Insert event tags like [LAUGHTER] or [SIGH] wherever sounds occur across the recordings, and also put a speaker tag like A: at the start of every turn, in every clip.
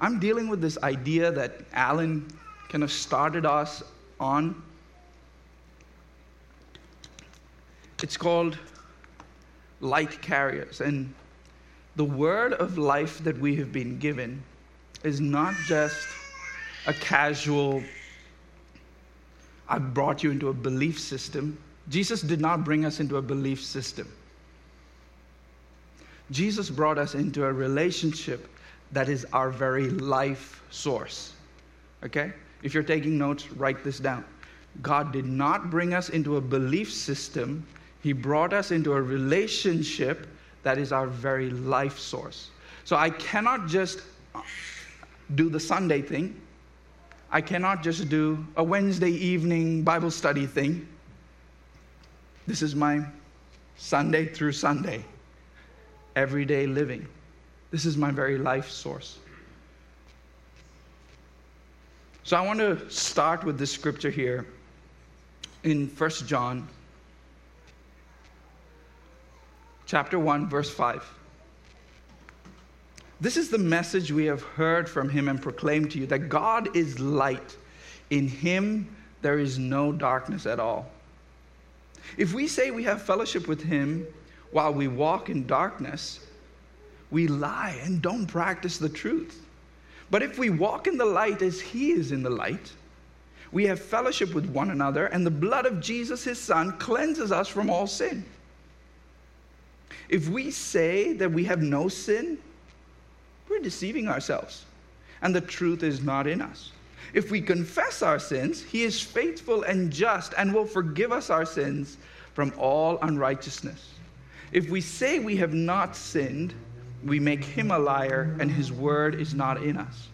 A: I'm dealing with this idea that Alan kind of started us on. It's called light carriers. And the word of life that we have been given is not just a casual, I brought you into a belief system. Jesus did not bring us into a belief system. Jesus brought us into a relationship that is our very life source. Okay? If you're taking notes, write this down. God did not bring us into a belief system, He brought us into a relationship that is our very life source. So I cannot just do the Sunday thing. I cannot just do a Wednesday evening Bible study thing. This is my Sunday through Sunday, everyday living. This is my very life source. So I want to start with this scripture here in 1 John chapter 1 verse 5. This is the message we have heard from him and proclaimed to you that God is light. In him there is no darkness at all. If we say we have fellowship with him while we walk in darkness, we lie and don't practice the truth. But if we walk in the light as he is in the light, we have fellowship with one another, and the blood of Jesus, his son, cleanses us from all sin. If we say that we have no sin, we're deceiving ourselves, and the truth is not in us. If we confess our sins, he is faithful and just and will forgive us our sins from all unrighteousness. If we say we have not sinned, we make him a liar and his word is not in us.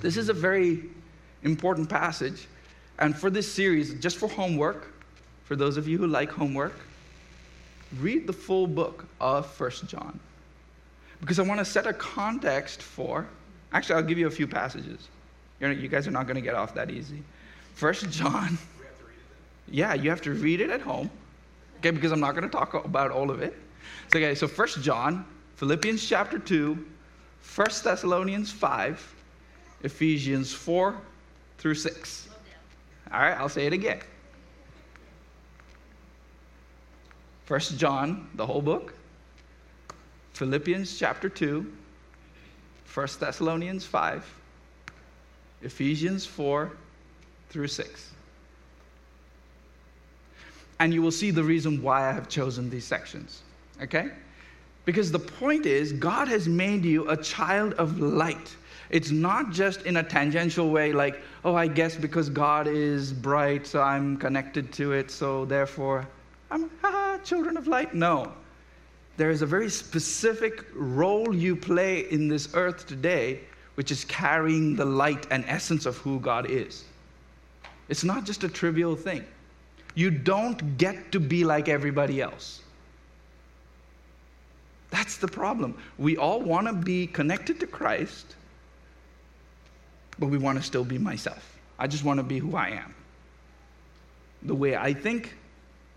A: This is a very important passage. And for this series, just for homework, for those of you who like homework, read the full book of First John. Because I want to set a context for, actually, I'll give you a few passages. You're, you guys are not going to get off that easy. First John, yeah, you have to read it at home, okay, because I'm not going to talk about all of it. So, okay, so First John, Philippians chapter 2, 1 Thessalonians 5, Ephesians 4 through 6. All right, I'll say it again. First John, the whole book, Philippians chapter 2, 1 Thessalonians 5, Ephesians 4 through 6. And you will see the reason why I have chosen these sections okay? Because the point is, God has made you a child of light. It's not just in a tangential way, like, oh, I guess because God is bright, so I'm connected to it, so therefore I'm, ah, children of light. No. There is a very specific role you play in this earth today, which is carrying the light and essence of who God is. It's not just a trivial thing. You don't get to be like everybody else. That's the problem. We all want to be connected to Christ, but we want to still be myself. I just want to be who I am. The way I think,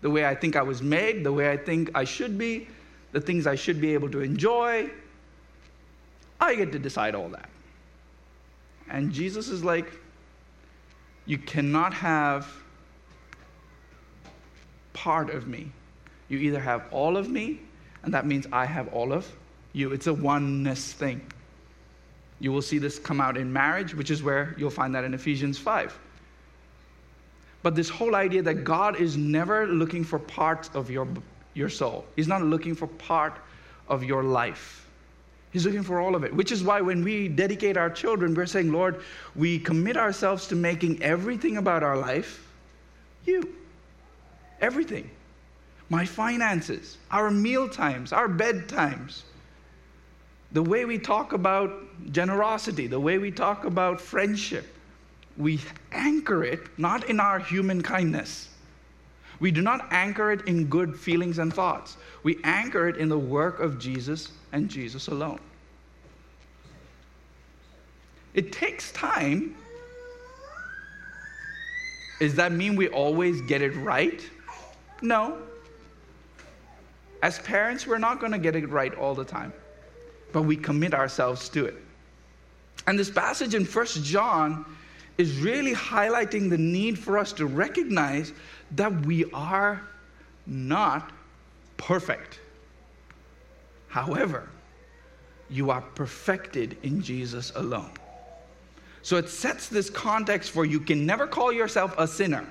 A: the way I think I was made, the way I think I should be, the things I should be able to enjoy. I get to decide all that. And Jesus is like, you cannot have part of me. You either have all of me and that means I have all of you. It's a oneness thing. You will see this come out in marriage, which is where you'll find that in Ephesians 5. But this whole idea that God is never looking for parts of your, your soul, He's not looking for part of your life. He's looking for all of it, which is why when we dedicate our children, we're saying, Lord, we commit ourselves to making everything about our life you. Everything my finances, our meal times, our bedtimes, the way we talk about generosity, the way we talk about friendship, we anchor it not in our human kindness. We do not anchor it in good feelings and thoughts. We anchor it in the work of Jesus and Jesus alone. It takes time. Does that mean we always get it right? No. As parents, we're not going to get it right all the time, but we commit ourselves to it. And this passage in First John is really highlighting the need for us to recognize that we are not perfect. However, you are perfected in Jesus alone. So it sets this context for you can never call yourself a sinner.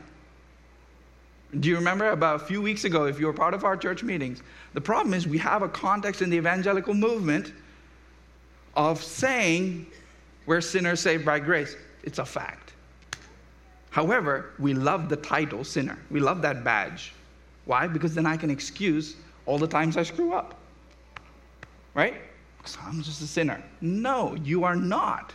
A: Do you remember about a few weeks ago, if you were part of our church meetings? The problem is we have a context in the evangelical movement of saying we're sinners saved by grace. It's a fact. However, we love the title sinner. We love that badge. Why? Because then I can excuse all the times I screw up. Right? Because I'm just a sinner. No, you are not.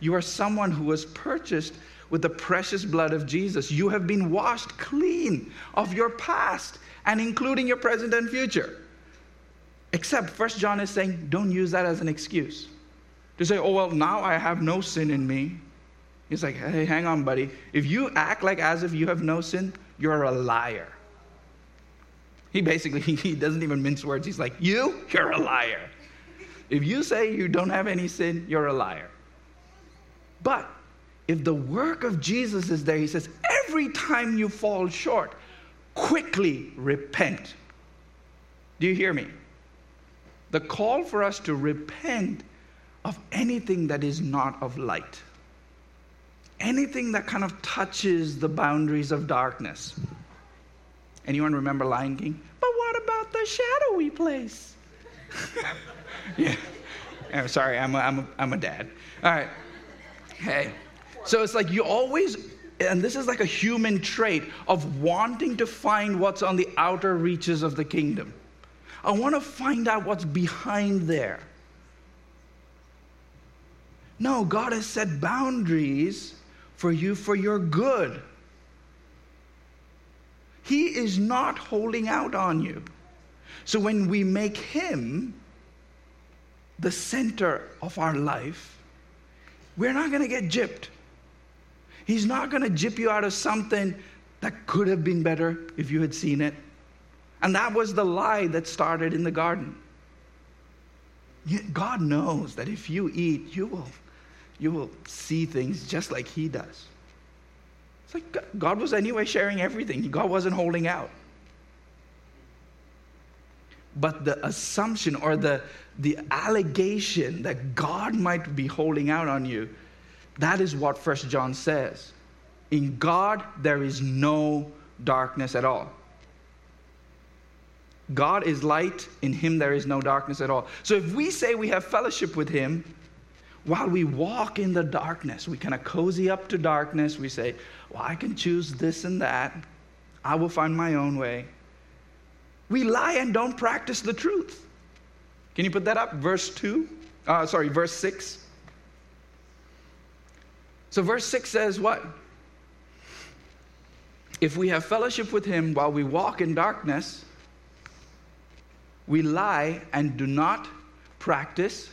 A: You are someone who was purchased with the precious blood of Jesus. You have been washed clean of your past and including your present and future. Except First John is saying, don't use that as an excuse. To say, oh, well, now I have no sin in me. He's like, hey, hang on, buddy. If you act like as if you have no sin, you're a liar. He basically [LAUGHS] he doesn't even mince words. He's like, you, you're a liar. If you say you don't have any sin, you're a liar. But if the work of Jesus is there, he says, every time you fall short, quickly repent. Do you hear me? The call for us to repent of anything that is not of light, anything that kind of touches the boundaries of darkness. Anyone remember Lion King? But what about the shadowy place? [LAUGHS] yeah. I'm sorry, I'm a, I'm, a, I'm a dad. All right. Hey. So it's like you always, and this is like a human trait of wanting to find what's on the outer reaches of the kingdom. I want to find out what's behind there. No, God has set boundaries for you for your good. He is not holding out on you. So when we make Him the center of our life, we're not going to get gypped. He's not going to jip you out of something that could have been better if you had seen it. And that was the lie that started in the garden. God knows that if you eat, you will, you will see things just like He does. It's like God was anyway sharing everything, God wasn't holding out. But the assumption or the, the allegation that God might be holding out on you that is what First John says. In God, there is no darkness at all. God is light, in him there is no darkness at all. So if we say we have fellowship with him, while we walk in the darkness, we kind of cozy up to darkness. We say, Well, I can choose this and that. I will find my own way. We lie and don't practice the truth. Can you put that up? Verse 2? Uh, sorry, verse 6. So, verse 6 says what? If we have fellowship with him while we walk in darkness, we lie and do not practice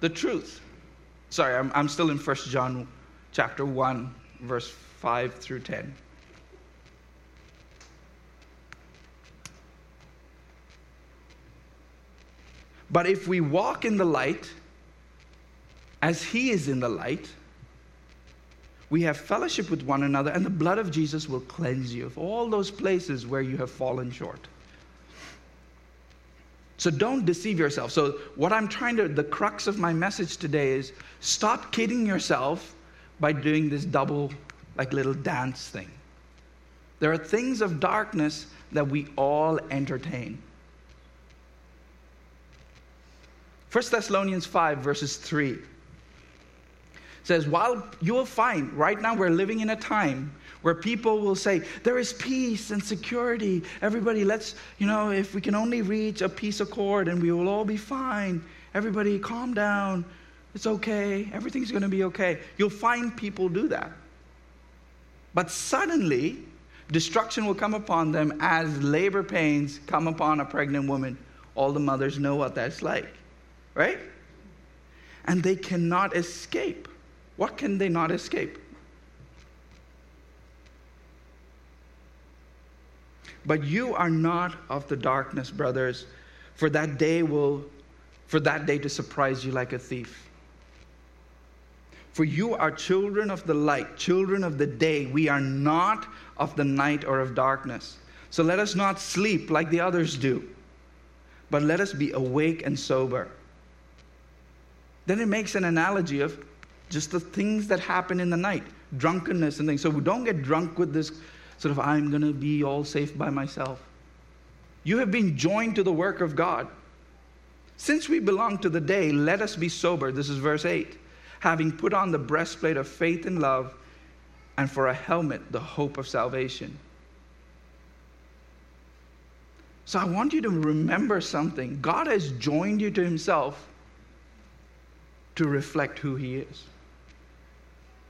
A: the truth. Sorry, I'm, I'm still in 1 John chapter 1, verse 5 through 10. But if we walk in the light, as he is in the light, we have fellowship with one another, and the blood of Jesus will cleanse you of all those places where you have fallen short. So don't deceive yourself. So, what I'm trying to, the crux of my message today is stop kidding yourself by doing this double, like little dance thing. There are things of darkness that we all entertain. 1 Thessalonians 5, verses 3 says, while you will find right now we're living in a time where people will say, there is peace and security. Everybody, let's, you know, if we can only reach a peace accord and we will all be fine. Everybody, calm down. It's okay. Everything's going to be okay. You'll find people do that. But suddenly, destruction will come upon them as labor pains come upon a pregnant woman. All the mothers know what that's like, right? And they cannot escape. What can they not escape? But you are not of the darkness, brothers, for that day will for that day to surprise you like a thief. For you are children of the light, children of the day. We are not of the night or of darkness. So let us not sleep like the others do, but let us be awake and sober. Then it makes an analogy of just the things that happen in the night, drunkenness and things. So we don't get drunk with this sort of, I'm going to be all safe by myself. You have been joined to the work of God. Since we belong to the day, let us be sober. This is verse 8. Having put on the breastplate of faith and love, and for a helmet, the hope of salvation. So I want you to remember something. God has joined you to Himself to reflect who He is.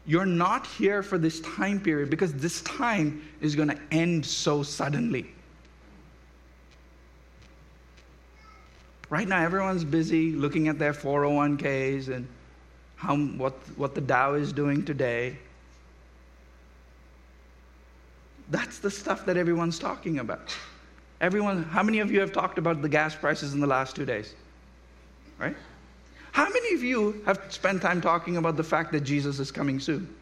A: You're not here for this time period because this time is going to end so suddenly. Right now, everyone's busy looking at their 401ks and how, what, what the Dow is doing today. That's the stuff that everyone's talking about. Everyone, how many of you have talked about the gas prices in the last two days? Right? How many of you have spent time talking about the fact that Jesus is coming soon?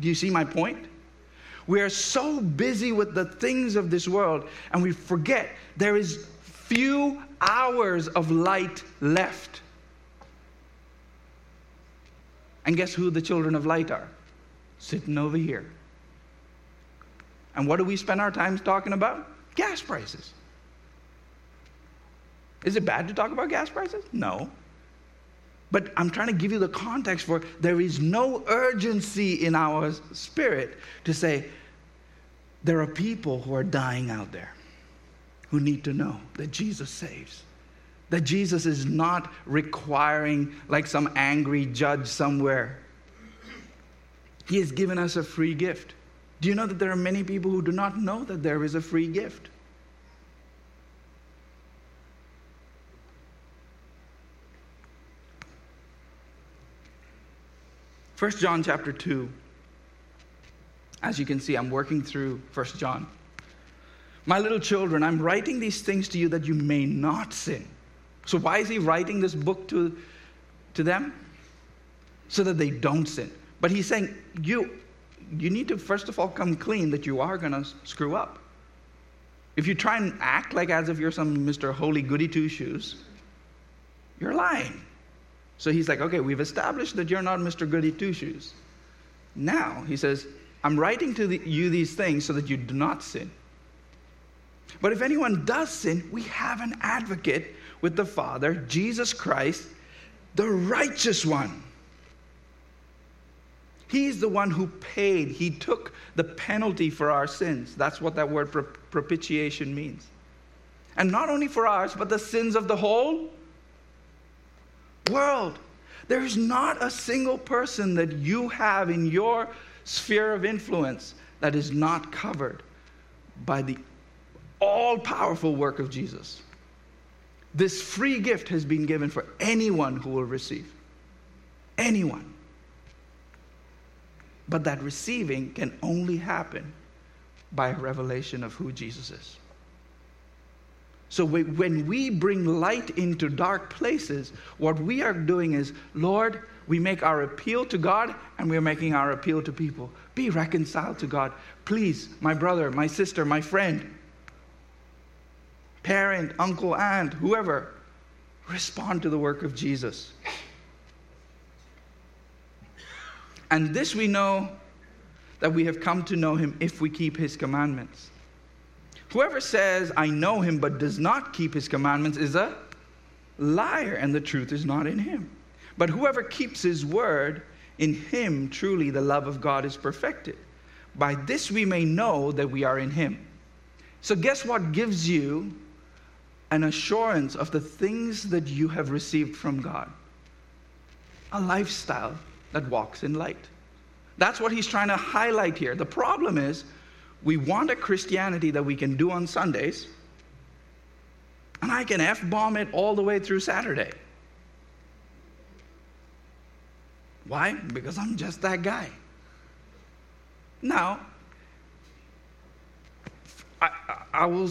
A: Do you see my point? We are so busy with the things of this world and we forget there is few hours of light left. And guess who the children of light are? Sitting over here. And what do we spend our time talking about? Gas prices. Is it bad to talk about gas prices? No. But I'm trying to give you the context for there is no urgency in our spirit to say, there are people who are dying out there who need to know that Jesus saves. That Jesus is not requiring, like some angry judge somewhere. He has given us a free gift. Do you know that there are many people who do not know that there is a free gift? First John chapter 2. As you can see, I'm working through First John. My little children, I'm writing these things to you that you may not sin. So, why is he writing this book to, to them? So that they don't sin. But he's saying, you, you need to first of all come clean that you are going to screw up. If you try and act like as if you're some Mr. Holy Goody Two Shoes, you're lying. So he's like, okay, we've established that you're not Mr. Goody Two Shoes. Now, he says, I'm writing to the, you these things so that you do not sin. But if anyone does sin, we have an advocate with the Father, Jesus Christ, the righteous one. He's the one who paid. He took the penalty for our sins. That's what that word propitiation means. And not only for ours, but the sins of the whole world. There is not a single person that you have in your sphere of influence that is not covered by the all powerful work of Jesus. This free gift has been given for anyone who will receive. Anyone. But that receiving can only happen by a revelation of who Jesus is. So when we bring light into dark places, what we are doing is, Lord, we make our appeal to God and we're making our appeal to people. Be reconciled to God. Please, my brother, my sister, my friend, parent, uncle, aunt, whoever, respond to the work of Jesus. And this we know that we have come to know him if we keep his commandments. Whoever says, I know him, but does not keep his commandments is a liar, and the truth is not in him. But whoever keeps his word, in him truly the love of God is perfected. By this we may know that we are in him. So, guess what gives you an assurance of the things that you have received from God? A lifestyle that walks in light. That's what he's trying to highlight here. The problem is, we want a Christianity that we can do on Sundays, and I can F bomb it all the way through Saturday. Why? Because I'm just that guy. Now, I, I will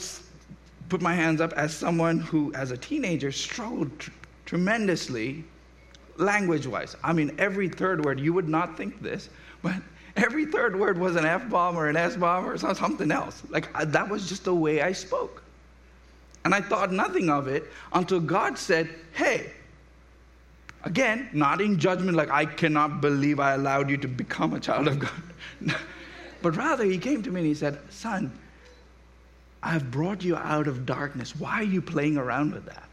A: put my hands up as someone who, as a teenager, struggled tr- tremendously language wise. I mean, every third word, you would not think this, but every third word was an F bomb or an S bomb or something else. Like, that was just the way I spoke. And I thought nothing of it until God said, Hey, again, not in judgment, like, I cannot believe I allowed you to become a child of God. [LAUGHS] but rather, He came to me and He said, Son, I have brought you out of darkness. Why are you playing around with that?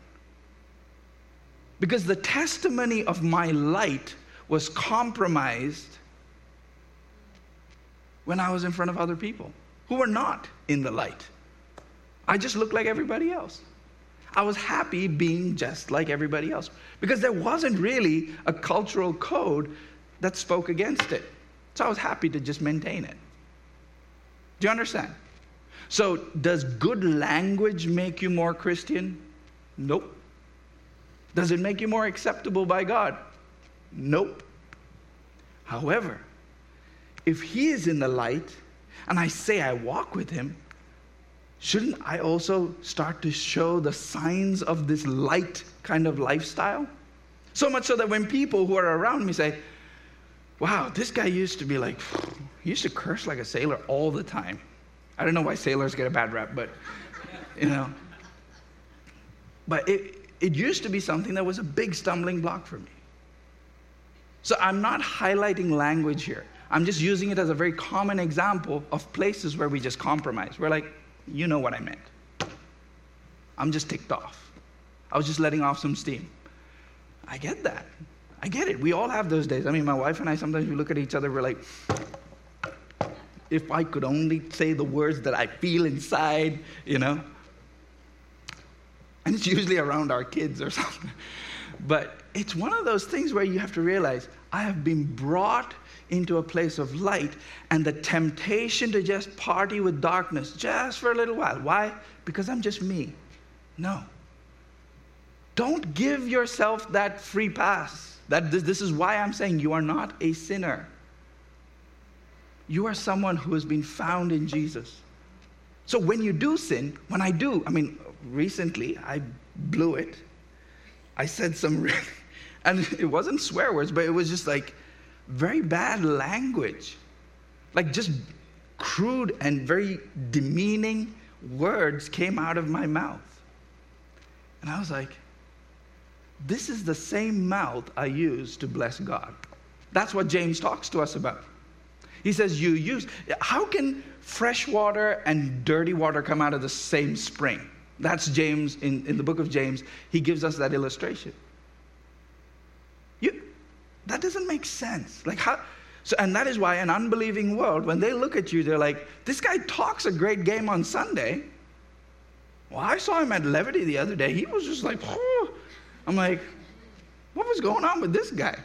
A: Because the testimony of my light was compromised when I was in front of other people who were not in the light. I just looked like everybody else. I was happy being just like everybody else because there wasn't really a cultural code that spoke against it. So I was happy to just maintain it. Do you understand? So, does good language make you more Christian? Nope. Does it make you more acceptable by God? Nope. However, if He is in the light and I say I walk with Him, shouldn't I also start to show the signs of this light kind of lifestyle? So much so that when people who are around me say, Wow, this guy used to be like, he used to curse like a sailor all the time. I don't know why sailors get a bad rap, but, you know. But it, it used to be something that was a big stumbling block for me. So I'm not highlighting language here. I'm just using it as a very common example of places where we just compromise. We're like, you know what I meant. I'm just ticked off. I was just letting off some steam. I get that. I get it. We all have those days. I mean, my wife and I sometimes we look at each other, we're like, if I could only say the words that I feel inside, you know. And it's usually around our kids or [LAUGHS] something. But it's one of those things where you have to realize I have been brought into a place of light, and the temptation to just party with darkness just for a little while. Why? Because I'm just me. No. Don't give yourself that free pass. That this, this is why I'm saying you are not a sinner. You are someone who has been found in Jesus. So when you do sin, when I do, I mean, recently I blew it. I said some [LAUGHS] really, and it wasn't swear words, but it was just like very bad language. Like just crude and very demeaning words came out of my mouth. And I was like, this is the same mouth I use to bless God. That's what James talks to us about. He says, You use, how can fresh water and dirty water come out of the same spring? That's James, in, in the book of James, he gives us that illustration. That doesn't make sense. Like, how? So, and that is why an unbelieving world, when they look at you, they're like, this guy talks a great game on Sunday. Well, I saw him at Levity the other day. He was just like. I'm like, what was going on with this guy?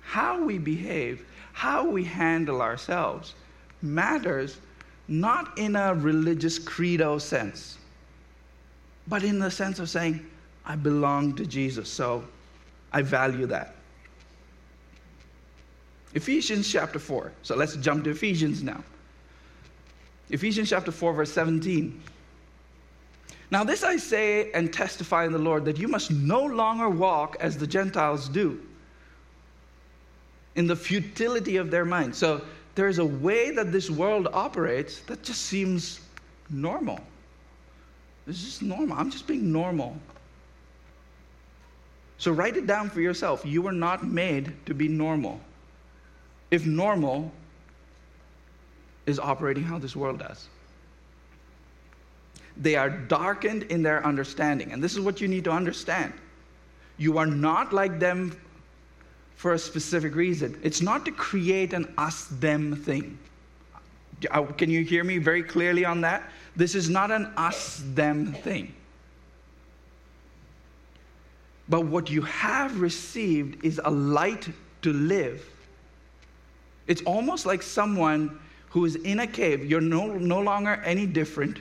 A: How we behave, how we handle ourselves matters not in a religious credo sense, but in the sense of saying, I belong to Jesus, so I value that. Ephesians chapter 4. So let's jump to Ephesians now. Ephesians chapter 4, verse 17. Now, this I say and testify in the Lord that you must no longer walk as the Gentiles do, in the futility of their mind. So, there's a way that this world operates that just seems normal. It's just normal. I'm just being normal. So write it down for yourself. You were not made to be normal. If normal is operating how this world does, they are darkened in their understanding. And this is what you need to understand. You are not like them for a specific reason. It's not to create an us them thing. Can you hear me very clearly on that? This is not an us them thing. But what you have received is a light to live. It's almost like someone who is in a cave. You're no, no longer any different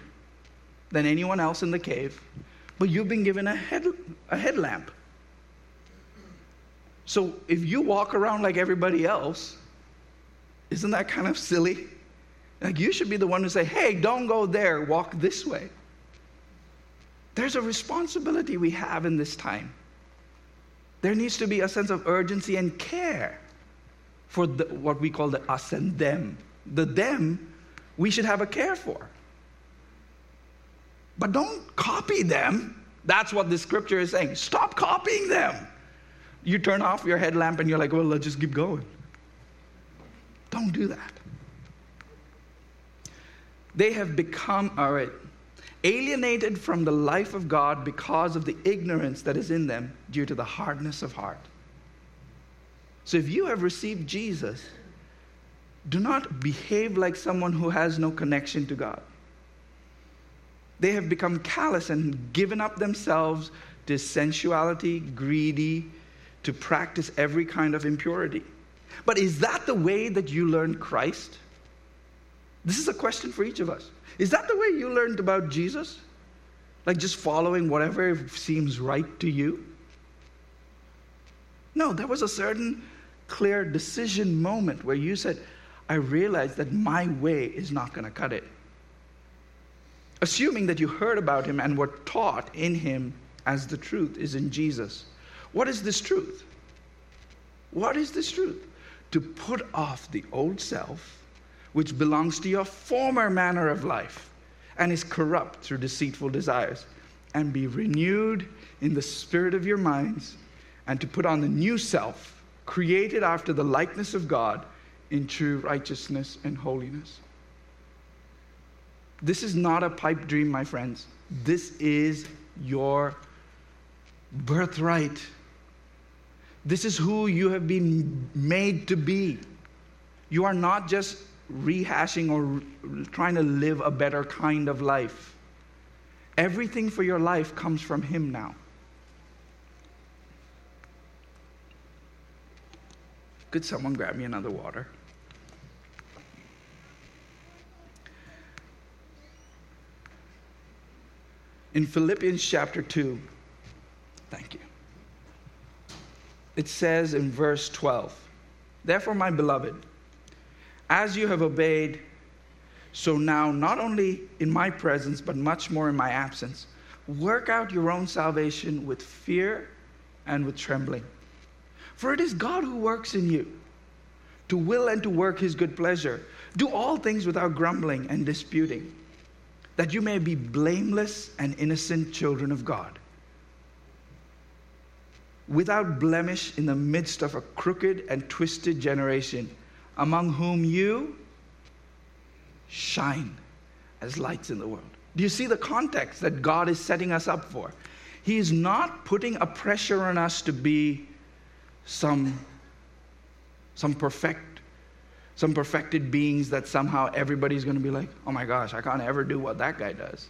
A: than anyone else in the cave, but you've been given a, head, a headlamp. So if you walk around like everybody else, isn't that kind of silly? Like you should be the one to say, hey, don't go there, walk this way. There's a responsibility we have in this time. There needs to be a sense of urgency and care for the, what we call the us and them. The them we should have a care for. But don't copy them. That's what the scripture is saying. Stop copying them. You turn off your headlamp and you're like, well, let's just keep going. Don't do that. They have become, all right, alienated from the life of God because of the ignorance that is in them due to the hardness of heart. So if you have received Jesus, do not behave like someone who has no connection to God. They have become callous and given up themselves to sensuality, greedy, to practice every kind of impurity. But is that the way that you learned Christ? This is a question for each of us. Is that the way you learned about Jesus? Like just following whatever seems right to you? No, there was a certain clear decision moment where you said, I realized that my way is not going to cut it. Assuming that you heard about him and were taught in him as the truth is in Jesus. What is this truth? What is this truth? To put off the old self, which belongs to your former manner of life and is corrupt through deceitful desires, and be renewed in the spirit of your minds, and to put on the new self, created after the likeness of God in true righteousness and holiness. This is not a pipe dream, my friends. This is your birthright. This is who you have been made to be. You are not just rehashing or trying to live a better kind of life. Everything for your life comes from Him now. Could someone grab me another water? In Philippians chapter 2, thank you it says in verse 12 Therefore, my beloved, as you have obeyed, so now, not only in my presence, but much more in my absence, work out your own salvation with fear and with trembling. For it is God who works in you to will and to work his good pleasure. Do all things without grumbling and disputing, that you may be blameless and innocent children of God without blemish in the midst of a crooked and twisted generation, among whom you shine as lights in the world. Do you see the context that God is setting us up for? He is not putting a pressure on us to be some, some perfect some perfected beings that somehow everybody's going to be like, oh my gosh, I can't ever do what that guy does.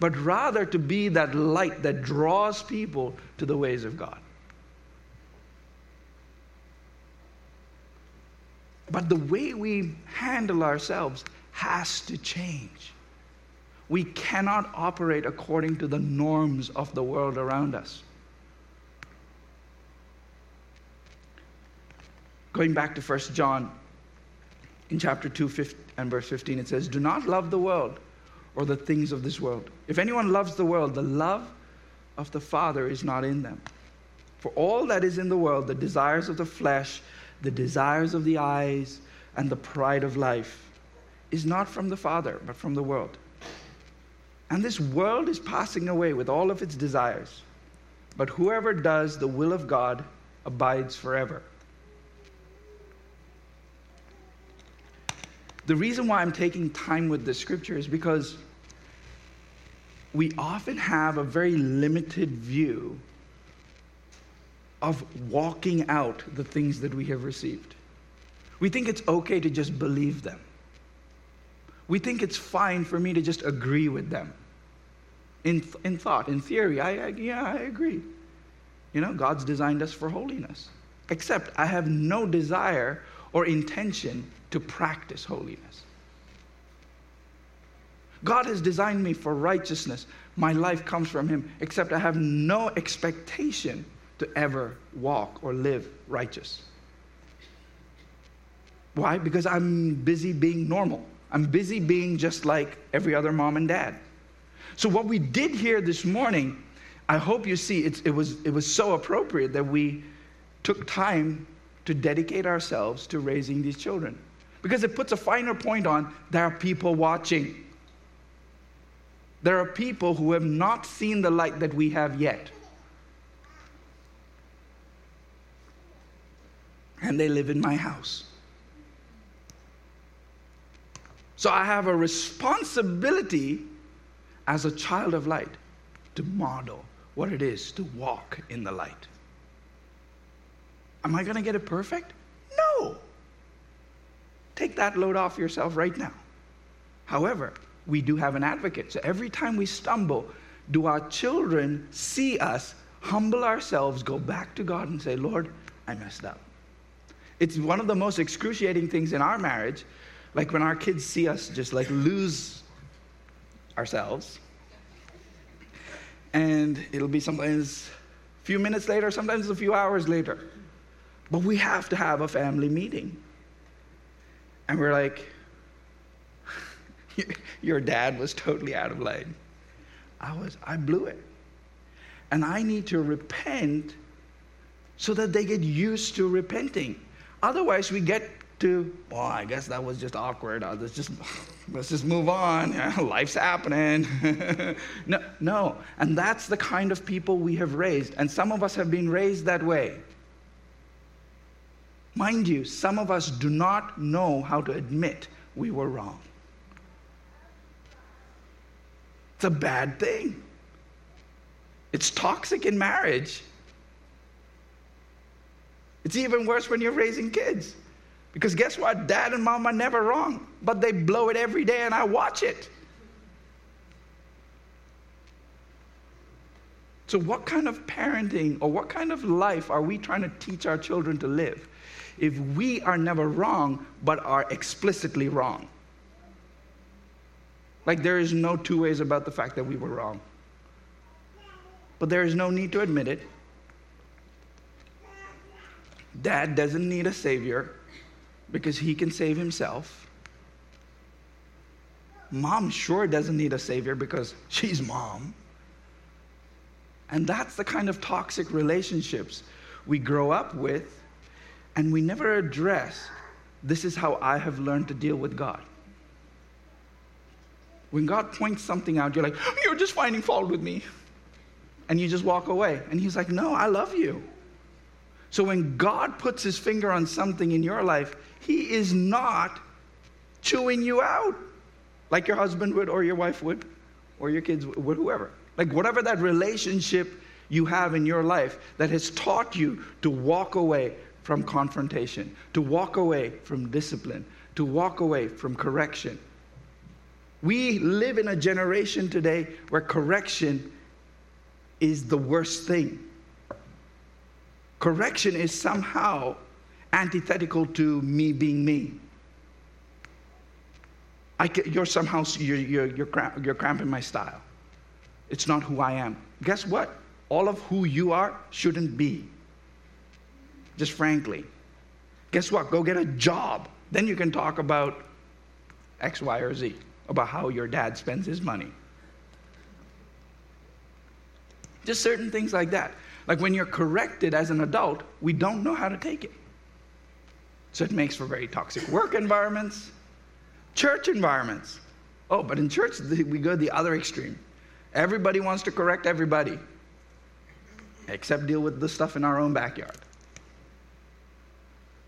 A: But rather to be that light that draws people to the ways of God. But the way we handle ourselves has to change. We cannot operate according to the norms of the world around us. Going back to 1 John, in chapter 2 and verse 15, it says, Do not love the world or the things of this world. If anyone loves the world, the love of the Father is not in them. For all that is in the world, the desires of the flesh, the desires of the eyes, and the pride of life is not from the Father, but from the world. And this world is passing away with all of its desires. But whoever does the will of God abides forever. The reason why I'm taking time with this scripture is because we often have a very limited view of walking out the things that we have received. We think it's okay to just believe them. We think it's fine for me to just agree with them. In, in thought, in theory, I, I, yeah, I agree. You know, God's designed us for holiness. Except I have no desire or intention to practice holiness. God has designed me for righteousness. My life comes from Him, except I have no expectation to ever walk or live righteous. Why? Because I'm busy being normal. I'm busy being just like every other mom and dad. So, what we did here this morning, I hope you see it was, it was so appropriate that we took time to dedicate ourselves to raising these children. Because it puts a finer point on there are people watching. There are people who have not seen the light that we have yet. And they live in my house. So I have a responsibility as a child of light to model what it is to walk in the light. Am I going to get it perfect? No. Take that load off yourself right now. However, we do have an advocate. So every time we stumble, do our children see us humble ourselves, go back to God, and say, Lord, I messed up? It's one of the most excruciating things in our marriage, like when our kids see us just like lose ourselves. And it'll be sometimes a few minutes later, sometimes a few hours later. But we have to have a family meeting. And we're like, [LAUGHS] your dad was totally out of line. I was, I blew it. And I need to repent so that they get used to repenting. Otherwise, we get to, well, I guess that was just awkward. Uh, let's just [LAUGHS] let's just move on. [LAUGHS] life's happening. [LAUGHS] no, no. And that's the kind of people we have raised. And some of us have been raised that way. Mind you, some of us do not know how to admit we were wrong. It's a bad thing. It's toxic in marriage. It's even worse when you're raising kids. Because guess what? Dad and mom are never wrong, but they blow it every day and I watch it. So, what kind of parenting or what kind of life are we trying to teach our children to live if we are never wrong but are explicitly wrong? Like there is no two ways about the fact that we were wrong. But there is no need to admit it. Dad doesn't need a savior because he can save himself. Mom sure doesn't need a savior because she's mom. And that's the kind of toxic relationships we grow up with, and we never address this is how I have learned to deal with God. When God points something out, you're like, you're just finding fault with me. And you just walk away. And He's like, no, I love you. So when God puts His finger on something in your life, He is not chewing you out like your husband would, or your wife would, or your kids would, whoever. Like whatever that relationship you have in your life that has taught you to walk away from confrontation, to walk away from discipline, to walk away from correction we live in a generation today where correction is the worst thing. Correction is somehow antithetical to me being me. You're somehow you're, you're, you're, cramp, you're cramping my style. It's not who I am. Guess what? All of who you are shouldn't be. Just frankly. Guess what? Go get a job. Then you can talk about X, Y, or Z about how your dad spends his money. Just certain things like that. Like when you're corrected as an adult, we don't know how to take it. So it makes for very toxic work environments, church environments. Oh, but in church, we go the other extreme. Everybody wants to correct everybody, except deal with the stuff in our own backyard.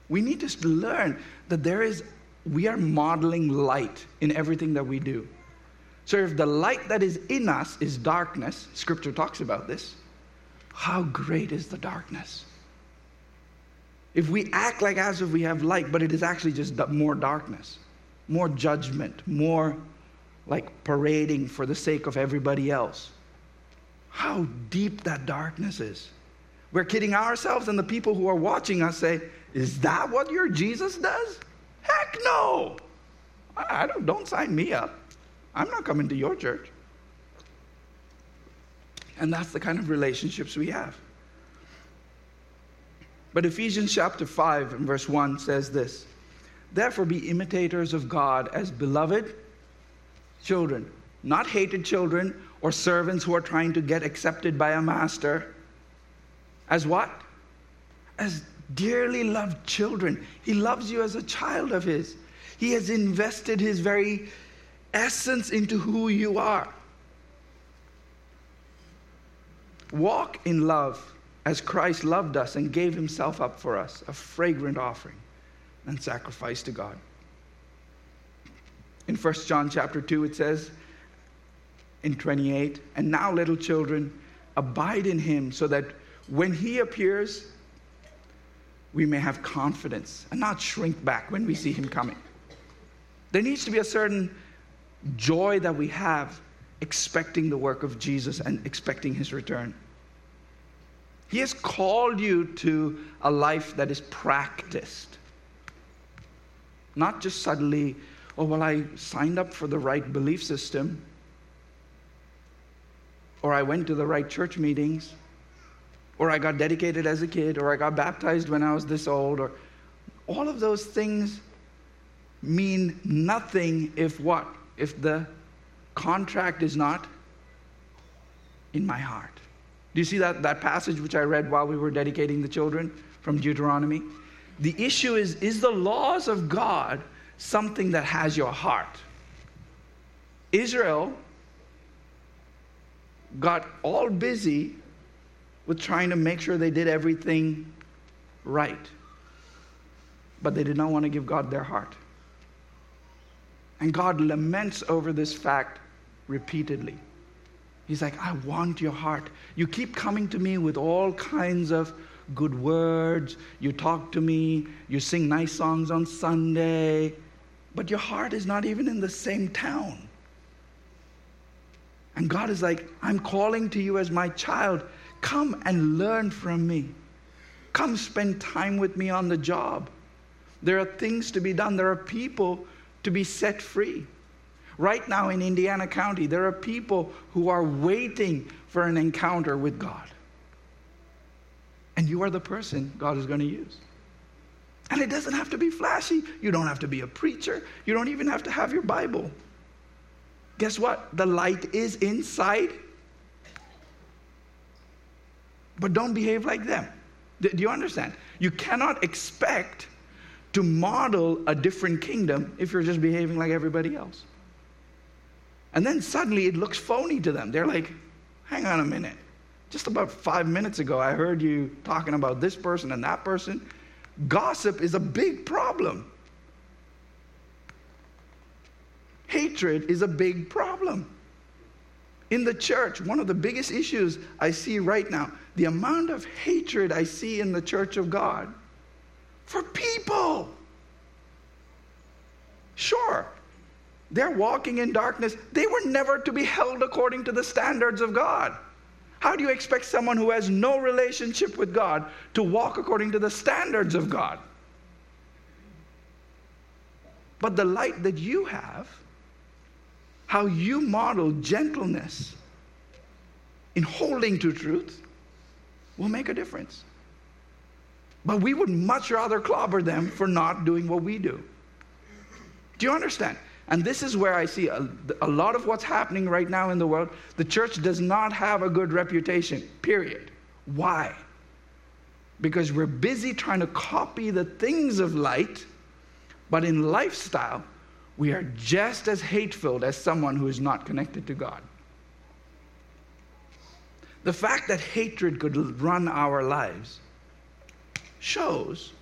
A: We need to learn that there is we are modeling light in everything that we do. So if the light that is in us is darkness, scripture talks about this, how great is the darkness? If we act like as if we have light, but it is actually just more darkness, more judgment, more like parading for the sake of everybody else. How deep that darkness is. We're kidding ourselves, and the people who are watching us say, Is that what your Jesus does? Heck no. I, don't, don't sign me up. I'm not coming to your church. And that's the kind of relationships we have. But Ephesians chapter 5 and verse 1 says this Therefore, be imitators of God as beloved children. not hated children or servants who are trying to get accepted by a master. As what? As dearly loved children. He loves you as a child of His. He has invested His very essence into who you are. Walk in love as Christ loved us and gave Himself up for us, a fragrant offering and sacrifice to God. In 1 John chapter 2, it says in 28, and now, little children, abide in him so that when he appears, we may have confidence and not shrink back when we see him coming. There needs to be a certain joy that we have expecting the work of Jesus and expecting his return. He has called you to a life that is practiced, not just suddenly, oh, well, I signed up for the right belief system, or I went to the right church meetings, or I got dedicated as a kid, or I got baptized when I was this old, or all of those things mean nothing if what? If the contract is not in my heart. Do you see that, that passage which I read while we were dedicating the children from Deuteronomy? The issue is is the laws of God something that has your heart? Israel got all busy with trying to make sure they did everything right. But they did not want to give God their heart. And God laments over this fact repeatedly. He's like, I want your heart. You keep coming to me with all kinds of good words. You talk to me. You sing nice songs on Sunday. But your heart is not even in the same town. And God is like, I'm calling to you as my child. Come and learn from me. Come spend time with me on the job. There are things to be done, there are people to be set free. Right now in Indiana County, there are people who are waiting for an encounter with God. And you are the person God is going to use. And it doesn't have to be flashy. You don't have to be a preacher. You don't even have to have your Bible. Guess what? The light is inside. But don't behave like them. Do you understand? You cannot expect to model a different kingdom if you're just behaving like everybody else. And then suddenly it looks phony to them. They're like, hang on a minute. Just about five minutes ago, I heard you talking about this person and that person. Gossip is a big problem. Hatred is a big problem. In the church, one of the biggest issues I see right now, the amount of hatred I see in the church of God for people. Sure, they're walking in darkness. They were never to be held according to the standards of God. How do you expect someone who has no relationship with God to walk according to the standards of God? But the light that you have, how you model gentleness in holding to truth, will make a difference. But we would much rather clobber them for not doing what we do. Do you understand? And this is where I see a, a, lot of what's happening right now in the world. The church does not have a good reputation, period. Why? Because we're busy trying to copy the things of light, but in lifestyle, we are just as hateful as someone who is not connected to God. The fact that hatred could run our lives shows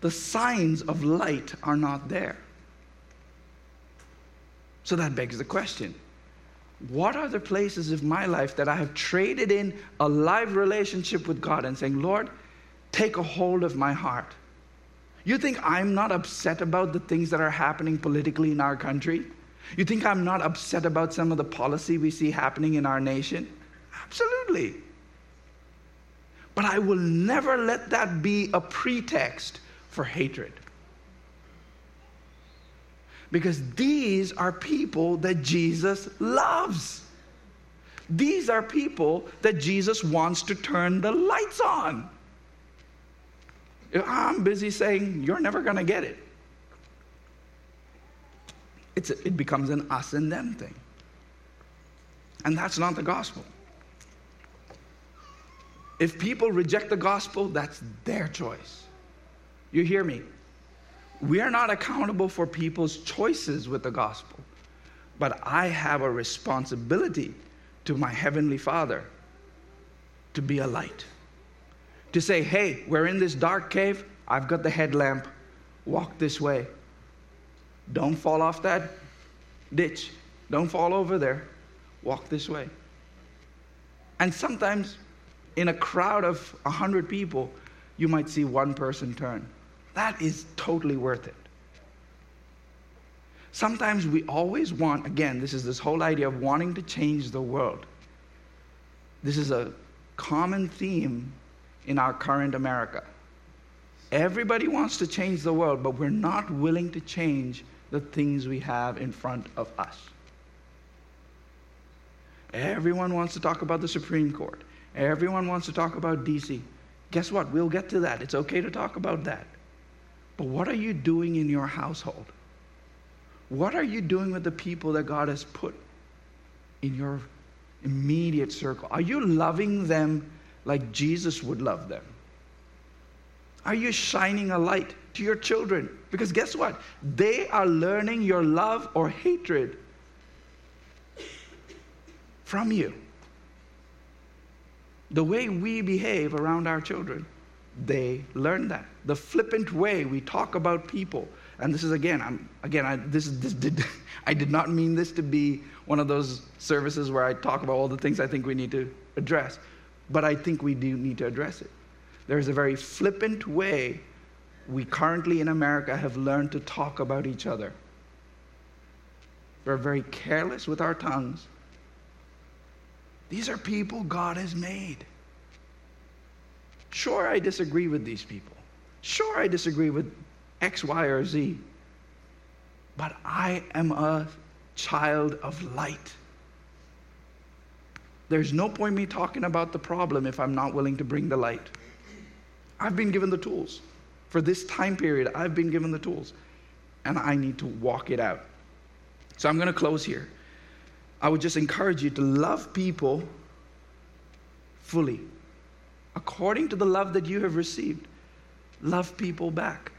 A: the signs of light are not there. So that begs the question what are the places of my life that I have traded in a live relationship with God and saying, Lord, take a hold of my heart? You think I'm not upset about the things that are happening politically in our country? You think I'm not upset about some of the policy we see happening in our nation? Absolutely. But I will never let that be a pretext for hatred. Because these are people that Jesus loves. These are people that Jesus wants to turn the lights on. I'm busy saying, You're never going to get it. It's it becomes an us and them thing. And that's not the gospel. If people reject the gospel, that's their choice. You hear me? We are not accountable for people's choices with the gospel, but I have a responsibility to my Heavenly Father to be a light. To say, hey, we're in this dark cave, I've got the headlamp, walk this way. Don't fall off that ditch, don't fall over there, walk this way. And sometimes in a crowd of 100 people, you might see one person turn. That is totally worth it. Sometimes we always want, again, this is this whole idea of wanting to change the world. This is a common theme in our current America. Everybody wants to change the world, but we're not willing to change the things we have in front of us. Everyone wants to talk about the Supreme Court. Everyone wants to talk about DC. Guess what? We'll get to that. It's okay to talk about that. But what are you doing in your household? What are you doing with the people that God has put in your immediate circle? Are you loving them like Jesus would love them? Are you shining a light to your children? Because guess what? They are learning your love or hatred from you. The way we behave around our children, they learn that. The flippant way we talk about people, and this is again, I'm again, I, this, is this did, [LAUGHS] I did not mean this to be one of those services where I talk about all the things I think we need to address, but I think we do need to address it. There's a very flippant way we currently in America have learned to talk about each other. We're very careless with our tongues. These are people God has made. Sure, I disagree with these people. Sure, I disagree with X, Y, or Z. But I am a child of light. There's no point me talking about the problem if I'm not willing to bring the light. I've been given the tools. For this time period, I've been given the tools. And I need to walk it out. So I'm going to close here. I would just encourage you to love people fully, according to the love that you have received. Love people back.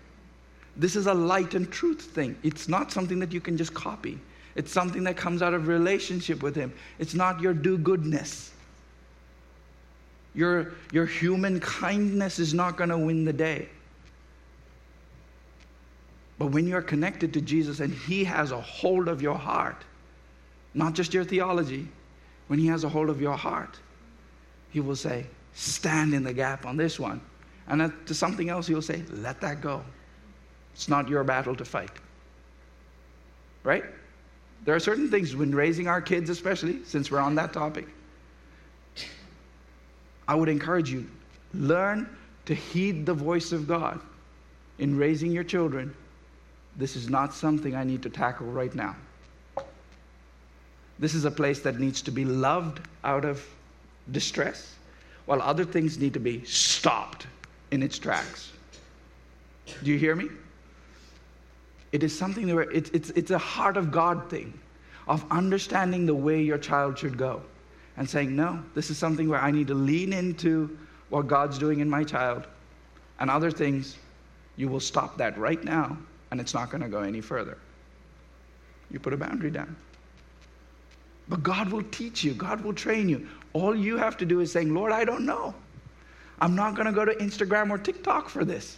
A: This is a light and truth thing. It's not something that you can just copy. It's something that comes out of relationship with Him. It's not your do goodness. Your, your human kindness is not going to win the day. But when you're connected to Jesus and He has a hold of your heart, not just your theology, when He has a hold of your heart, He will say, Stand in the gap on this one. And to something else, He'll say, Let that go. It's not your battle to fight. Right? There are certain things when raising our kids, especially, since we're on that topic, I would encourage you learn to heed the voice of God in raising your children. This is not something I need to tackle right now. This is a place that needs to be loved out of distress, while other things need to be stopped in its tracks. Do you hear me? It is something where it's, it's, it's a heart of God thing of understanding the way your child should go and saying, no, this is something where I need to lean into what God's doing in my child. And other things, you will stop that right now and it's not going to go any further. You put a boundary down. But God will teach you, God will train you. All you have to do is saying, Lord, I don't know. I'm not going to go to Instagram or TikTok for this.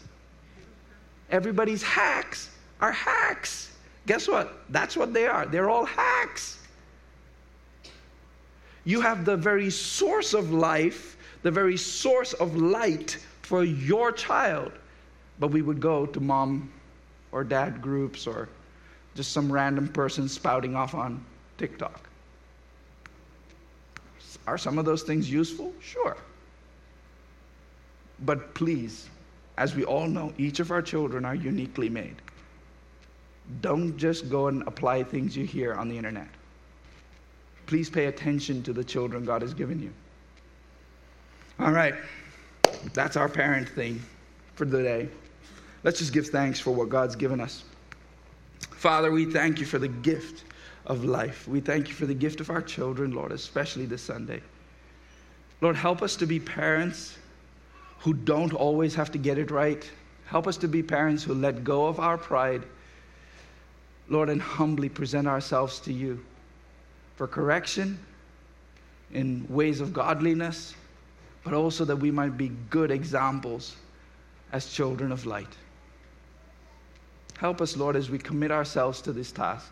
A: Everybody's hacks are hacks. Guess what? That's what they are. They're all hacks. You have the very source of life, the very source of light for your child. But we would go to mom or dad groups or just some random person spouting off on TikTok. Are some of those things useful? Sure. But please, as we all know, each of our children are uniquely made. Don't just go and apply things you hear on the internet. Please pay attention to the children God has given you. All right, that's our parent thing for the day. Let's just give thanks for what God's given us. Father, we thank you for the gift of life. We thank you for the gift of our children, Lord, especially this Sunday. Lord, help us to be parents who don't always have to get it right. Help us to be parents who let go of our pride, Lord, and humbly present ourselves to you for correction in ways of godliness, but also that we might be good examples as children of light. Help us, Lord, as we commit ourselves to this task.